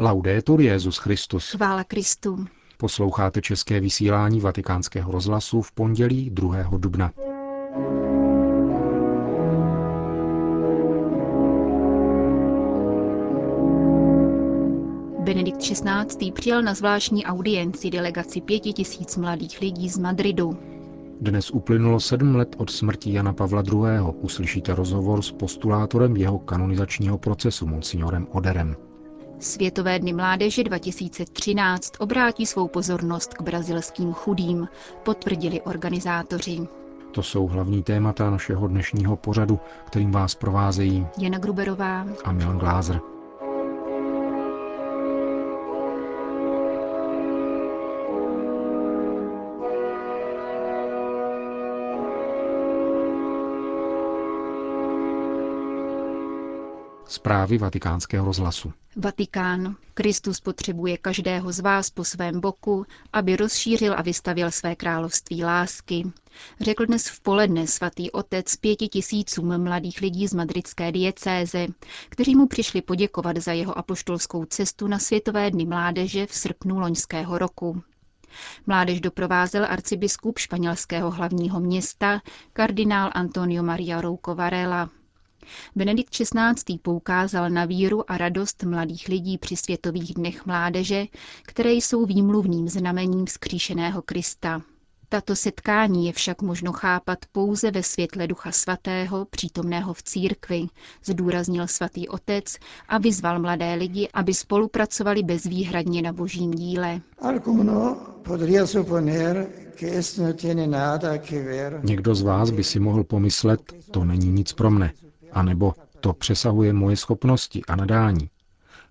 Laudetur Jezus Christus. Chvála Kristu. Posloucháte české vysílání Vatikánského rozhlasu v pondělí 2. dubna. Benedikt XVI. přijal na zvláštní audienci delegaci pěti tisíc mladých lidí z Madridu. Dnes uplynulo sedm let od smrti Jana Pavla II. Uslyšíte rozhovor s postulátorem jeho kanonizačního procesu, monsignorem Oderem. Světové dny mládeže 2013 obrátí svou pozornost k brazilským chudým, potvrdili organizátoři. To jsou hlavní témata našeho dnešního pořadu, kterým vás provázejí Jana Gruberová a Milan Glázer. Zprávy vatikánského rozhlasu. Vatikán. Kristus potřebuje každého z vás po svém boku, aby rozšířil a vystavil své království lásky. Řekl dnes v poledne svatý otec pěti tisícům mladých lidí z madridské diecéze, kteří mu přišli poděkovat za jeho apoštolskou cestu na Světové dny mládeže v srpnu loňského roku. Mládež doprovázel arcibiskup španělského hlavního města, kardinál Antonio Maria Rouco Varela. Benedikt XVI. poukázal na víru a radost mladých lidí při Světových dnech mládeže, které jsou výmluvným znamením skříšeného Krista. Tato setkání je však možno chápat pouze ve světle Ducha Svatého, přítomného v církvi, zdůraznil svatý otec a vyzval mladé lidi, aby spolupracovali bezvýhradně na božím díle. Někdo z vás by si mohl pomyslet, to není nic pro mne, anebo to přesahuje moje schopnosti a nadání.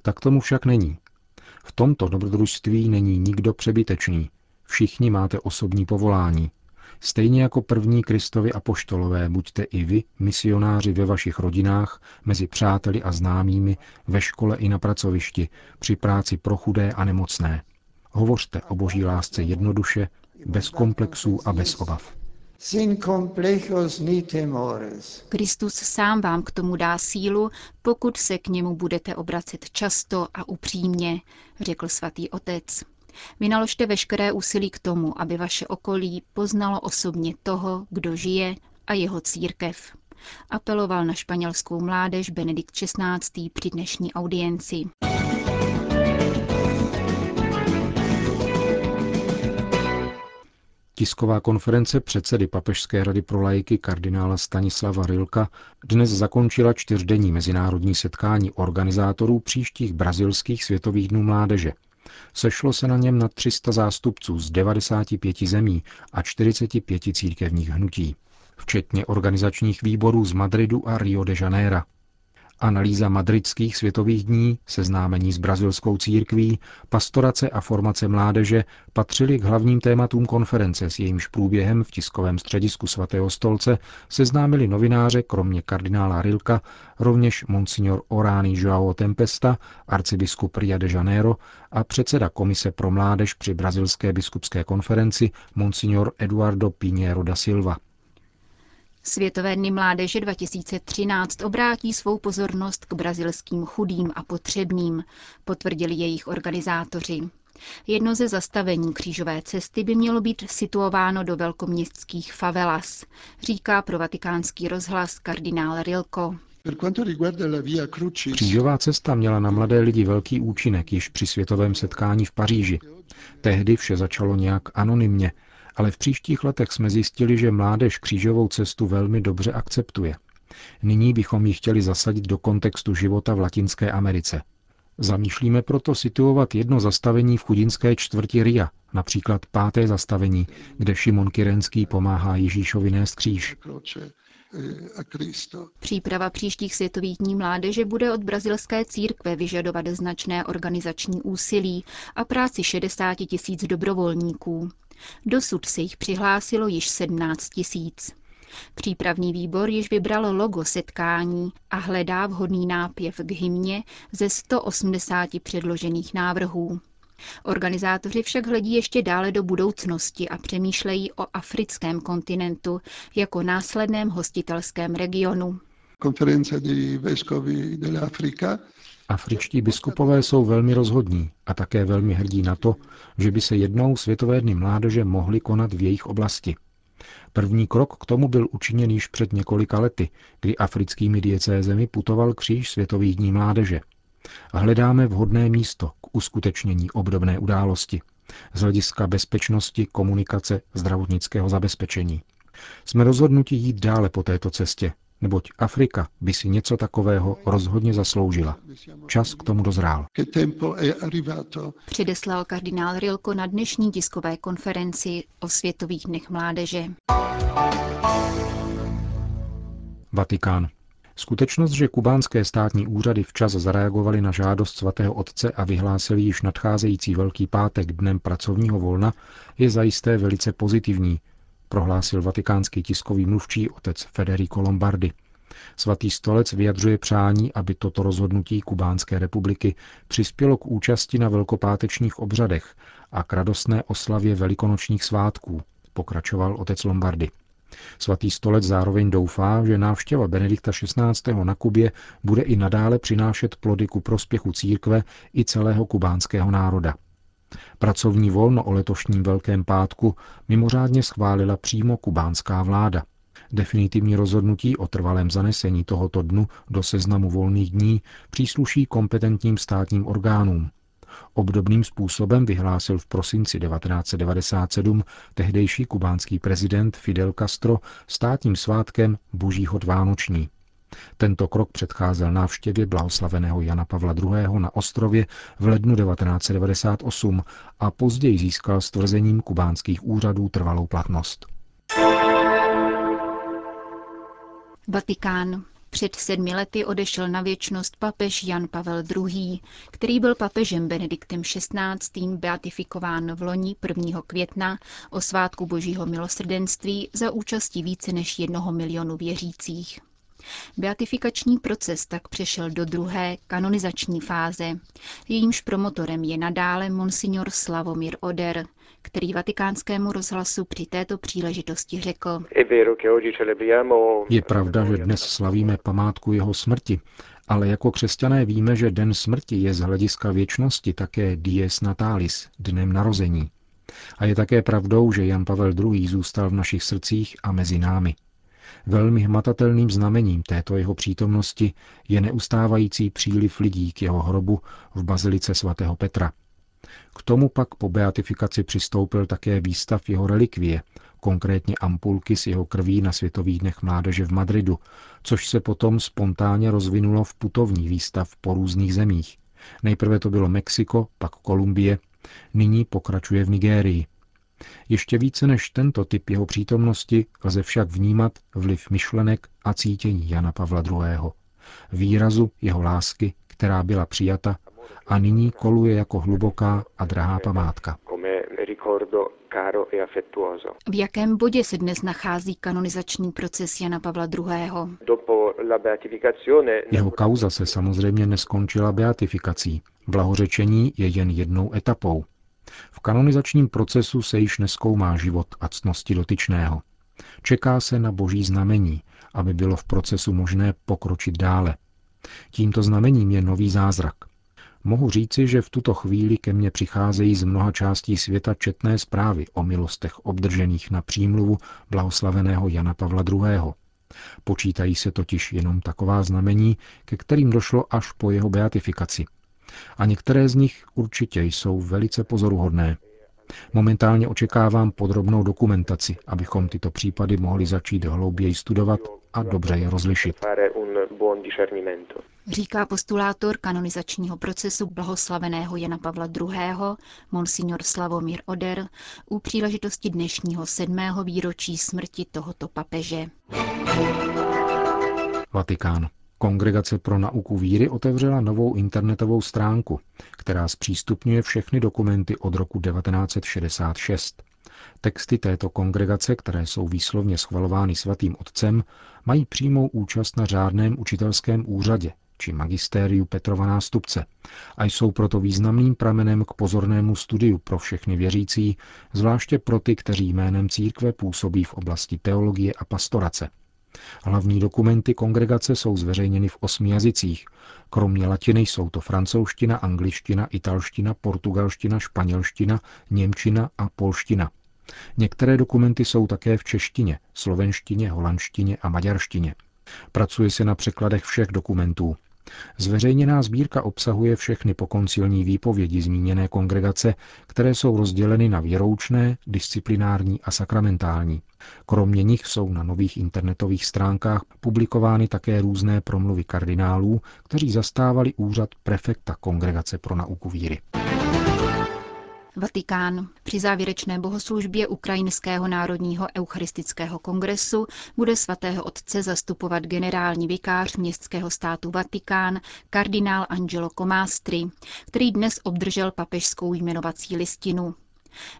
Tak tomu však není. V tomto dobrodružství není nikdo přebytečný. Všichni máte osobní povolání. Stejně jako první Kristovi apoštolové buďte i vy misionáři ve vašich rodinách, mezi přáteli a známými, ve škole i na pracovišti, při práci pro chudé a nemocné. Hovořte o boží lásce jednoduše, bez komplexů a bez obav. Kristus sám vám k tomu dá sílu, pokud se k němu budete obracet často a upřímně, řekl svatý otec. Vynaložte veškeré úsilí k tomu, aby vaše okolí poznalo osobně toho, kdo žije a jeho církev. Apeloval na španělskou mládež Benedikt XVI. při dnešní audienci. Tisková konference předsedy Papežské rady pro lajky kardinála Stanislava Rilka dnes zakončila čtyřdenní mezinárodní setkání organizátorů příštích brazilských světových dnů mládeže. Sešlo se na něm na 300 zástupců z 95 zemí a 45 církevních hnutí, včetně organizačních výborů z Madridu a Rio de Janeiro. Analýza madridských světových dní, seznámení s brazilskou církví, pastorace a formace mládeže patřily k hlavním tématům konference, s jejímž průběhem v tiskovém středisku svatého stolce seznámili novináře kromě kardinála Rilka rovněž monsignor Orani Joao Tempesta, arcibiskup Ria de Janeiro a předseda Komise pro mládež při brazilské biskupské konferenci monsignor Eduardo Pinheiro da Silva. Světové dny mládeže 2013 obrátí svou pozornost k brazilským chudým a potřebným, potvrdili jejich organizátoři. Jedno ze zastavení křížové cesty by mělo být situováno do velkoměstských favelas, říká pro vatikánský rozhlas kardinál Rilko. Křížová cesta měla na mladé lidi velký účinek již při světovém setkání v Paříži. Tehdy vše začalo nějak anonymně, ale v příštích letech jsme zjistili, že mládež křížovou cestu velmi dobře akceptuje. Nyní bychom ji chtěli zasadit do kontextu života v Latinské Americe. Zamýšlíme proto situovat jedno zastavení v chudinské čtvrti Ria, například páté zastavení, kde Šimon Kyrenský pomáhá Ježíšovi nést kříž. Příprava příštích světových dní mládeže bude od brazilské církve vyžadovat značné organizační úsilí a práci 60 tisíc dobrovolníků. Dosud se jich přihlásilo již 17 tisíc. Přípravný výbor již vybral logo setkání a hledá vhodný nápěv k hymně ze 180 předložených návrhů. Organizátoři však hledí ještě dále do budoucnosti a přemýšlejí o africkém kontinentu jako následném hostitelském regionu. Konference di vescovi dell'Africa Afričtí biskupové jsou velmi rozhodní a také velmi hrdí na to, že by se jednou světové dny mládeže mohly konat v jejich oblasti. První krok k tomu byl učiněn již před několika lety, kdy africkými diecézemi putoval kříž světových dní mládeže. Hledáme vhodné místo k uskutečnění obdobné události z hlediska bezpečnosti, komunikace, zdravotnického zabezpečení. Jsme rozhodnuti jít dále po této cestě, neboť Afrika by si něco takového rozhodně zasloužila. Čas k tomu dozrál. Předeslal kardinál Rilko na dnešní tiskové konferenci o Světových dnech mládeže. Vatikán. Skutečnost, že kubánské státní úřady včas zareagovaly na žádost svatého otce a vyhlásili již nadcházející Velký pátek dnem pracovního volna, je zajisté velice pozitivní, prohlásil vatikánský tiskový mluvčí otec Federico Lombardi. Svatý stolec vyjadřuje přání, aby toto rozhodnutí Kubánské republiky přispělo k účasti na velkopátečních obřadech a k radostné oslavě velikonočních svátků, pokračoval otec Lombardy. Svatý stolec zároveň doufá, že návštěva Benedikta XVI. na Kubě bude i nadále přinášet plody ku prospěchu církve i celého kubánského národa. Pracovní volno o letošním Velkém pátku mimořádně schválila přímo kubánská vláda. Definitivní rozhodnutí o trvalém zanesení tohoto dnu do seznamu volných dní přísluší kompetentním státním orgánům. Obdobným způsobem vyhlásil v prosinci 1997 tehdejší kubánský prezident Fidel Castro státním svátkem Boží hod Vánoční. Tento krok předcházel návštěvě blahoslaveného Jana Pavla II. na ostrově v lednu 1998 a později získal s tvrzením kubánských úřadů trvalou platnost. Vatikán. Před sedmi lety odešel na věčnost papež Jan Pavel II., který byl papežem Benediktem XVI. beatifikován v loni 1. května o svátku božího milosrdenství za účasti více než jednoho milionu věřících. Beatifikační proces tak přešel do druhé, kanonizační fáze. Jejímž promotorem je nadále monsignor Slavomír Oder, který vatikánskému rozhlasu při této příležitosti řekl. Je pravda, že dnes slavíme památku jeho smrti, ale jako křesťané víme, že den smrti je z hlediska věčnosti také dies natalis, dnem narození. A je také pravdou, že Jan Pavel II. zůstal v našich srdcích a mezi námi. Velmi hmatatelným znamením této jeho přítomnosti je neustávající příliv lidí k jeho hrobu v bazilice svatého Petra. K tomu pak po beatifikaci přistoupil také výstav jeho relikvie, konkrétně ampulky s jeho krví na Světových dnech mládeže v Madridu, což se potom spontánně rozvinulo v putovní výstav po různých zemích. Nejprve to bylo Mexiko, pak Kolumbie, nyní pokračuje v Nigérii. Ještě více než tento typ jeho přítomnosti lze však vnímat vliv myšlenek a cítění Jana Pavla II. Výrazu jeho lásky, která byla přijata a nyní koluje jako hluboká a drahá památka. E v jakém bodě se dnes nachází kanonizační proces Jana Pavla II.? Jeho kauza se samozřejmě neskončila beatifikací. Blahořečení je jen jednou etapou. V kanonizačním procesu se již neskoumá život a ctnosti dotyčného. Čeká se na boží znamení, aby bylo v procesu možné pokročit dále. Tímto znamením je nový zázrak. Mohu říci, že v tuto chvíli ke mně přicházejí z mnoha částí světa četné zprávy o milostech obdržených na přímluvu blahoslaveného Jana Pavla II. Počítají se totiž jenom taková znamení, ke kterým došlo až po jeho beatifikaci – a některé z nich určitě jsou velice pozoruhodné. Momentálně očekávám podrobnou dokumentaci, abychom tyto případy mohli začít hlouběji studovat a dobře je rozlišit. Říká postulátor kanonizačního procesu blahoslaveného Jana Pavla II. monsignor Slavomír Oder u příležitosti dnešního sedmého výročí smrti tohoto papeže. Vatikán. Kongregace pro nauku víry otevřela novou internetovou stránku, která zpřístupňuje všechny dokumenty od roku 1966. Texty této kongregace, které jsou výslovně schvalovány svatým otcem, mají přímou účast na řádném učitelském úřadě či magistériu Petrova nástupce a jsou proto významným pramenem k pozornému studiu pro všechny věřící, zvláště pro ty, kteří jménem církve působí v oblasti teologie a pastorace – Hlavní dokumenty kongregace jsou zveřejněny v osmi jazycích. Kromě latiny jsou to francouzština, angličtina, italština, portugalština, španělština, němčina a polština. Některé dokumenty jsou také v češtině, slovenštině, holandštině a maďarštině. Pracuje se na překladech všech dokumentů. Zveřejněná sbírka obsahuje všechny pokoncilní výpovědi zmíněné kongregace, které jsou rozděleny na věroučné, disciplinární a sakramentální. Kromě nich jsou na nových internetových stránkách publikovány také různé promluvy kardinálů, kteří zastávali úřad prefekta Kongregace pro nauku víry. Vatikán. Při závěrečné bohoslužbě Ukrajinského národního eucharistického kongresu bude svatého otce zastupovat generální vikář městského státu Vatikán, kardinál Angelo Comastri, který dnes obdržel papežskou jmenovací listinu.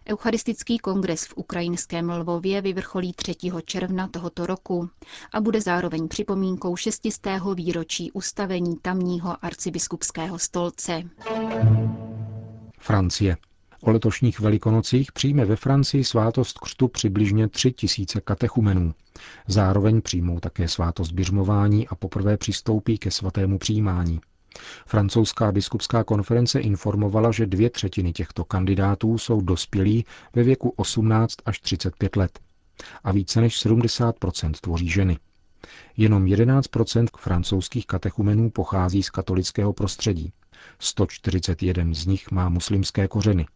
Eucharistický kongres v ukrajinském Lvově vyvrcholí 3. června tohoto roku a bude zároveň připomínkou šestistého výročí ustavení tamního arcibiskupského stolce. Francie. O letošních velikonocích přijme ve Francii svátost křtu přibližně tři tisíce katechumenů. Zároveň přijmou také svátost běžmování a poprvé přistoupí ke svatému přijímání. Francouzská biskupská konference informovala, že dvě třetiny těchto kandidátů jsou dospělí ve věku 18 až 35 let a více než 70 tvoří ženy. Jenom 11 francouzských katechumenů pochází z katolického prostředí. 141 z nich má muslimské kořeny.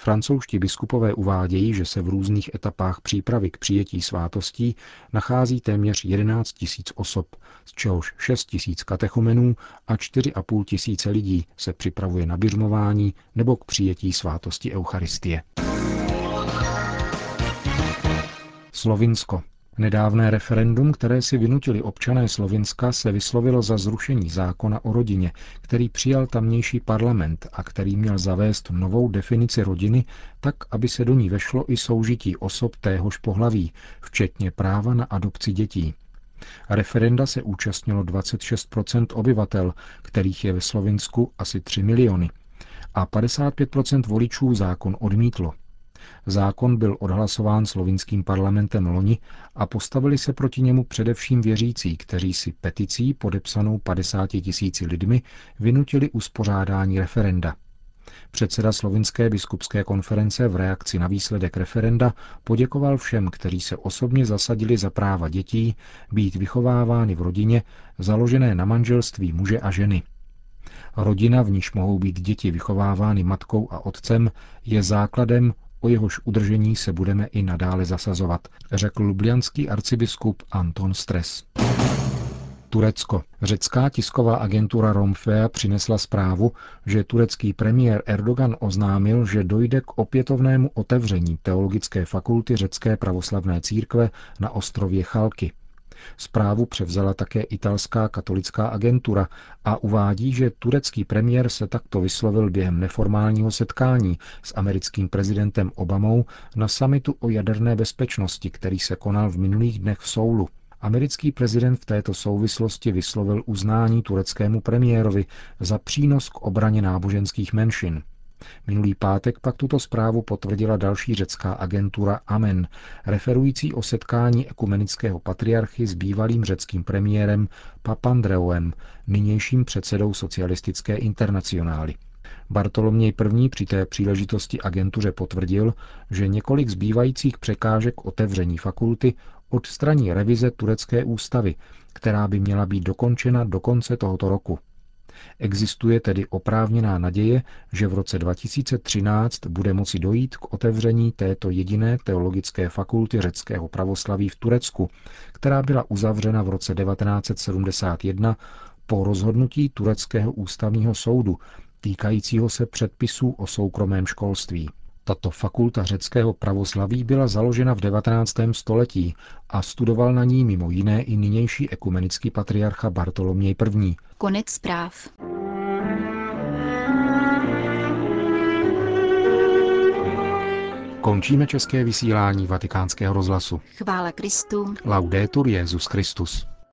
Francouzští biskupové uvádějí, že se v různých etapách přípravy k přijetí svátostí nachází téměř 11 tisíc osob, z čehož 6 tisíc katechumenů a 4,5 tisíce lidí se připravuje na běžmování nebo k přijetí svátosti Eucharistie. Slovinsko. Nedávné referendum, které si vynutili občané Slovinska, se vyslovilo za zrušení zákona o rodině, který přijal tamnější parlament a který měl zavést novou definici rodiny tak, aby se do ní vešlo i soužití osob téhož pohlaví, včetně práva na adopci dětí. Referenda se účastnilo 26% obyvatel, kterých je ve Slovinsku asi 3 miliony, a 55% voličů zákon odmítlo. Zákon byl odhlasován slovinským parlamentem loni a postavili se proti němu především věřící, kteří si peticí podepsanou 50 tisíci lidmi vynutili uspořádání referenda. Předseda Slovinské biskupské konference v reakci na výsledek referenda poděkoval všem, kteří se osobně zasadili za práva dětí být vychovávány v rodině založené na manželství muže a ženy. Rodina, v níž mohou být děti vychovávány matkou a otcem, je základem O jehož udržení se budeme i nadále zasazovat, řekl lublianský arcibiskup Anton Stres. Turecko. Řecká tisková agentura Romfea přinesla zprávu, že turecký premiér Erdogan oznámil, že dojde k opětovnému otevření teologické fakulty řecké pravoslavné církve na ostrově Chalky. Zprávu převzala také italská katolická agentura a uvádí, že turecký premiér se takto vyslovil během neformálního setkání s americkým prezidentem Obamou na samitu o jaderné bezpečnosti, který se konal v minulých dnech v Soulu. Americký prezident v této souvislosti vyslovil uznání tureckému premiérovi za přínos k obraně náboženských menšin. Minulý pátek pak tuto zprávu potvrdila další řecká agentura Amen, referující o setkání ekumenického patriarchy s bývalým řeckým premiérem Papandreouem, nynějším předsedou socialistické internacionály. Bartoloměj I. při té příležitosti agentuře potvrdil, že několik zbývajících překážek otevření fakulty odstraní revize turecké ústavy, která by měla být dokončena do konce tohoto roku. Existuje tedy oprávněná naděje, že v roce 2013 bude moci dojít k otevření této jediné teologické fakulty řeckého pravoslaví v Turecku, která byla uzavřena v roce 1971 po rozhodnutí Tureckého ústavního soudu týkajícího se předpisů o soukromém školství. Tato fakulta řeckého pravoslaví byla založena v 19. století a studoval na ní mimo jiné i nynější ekumenický patriarcha Bartoloměj I. Konec zpráv. Končíme české vysílání vatikánského rozhlasu. Chvála Kristu. Laudetur Jezus Christus.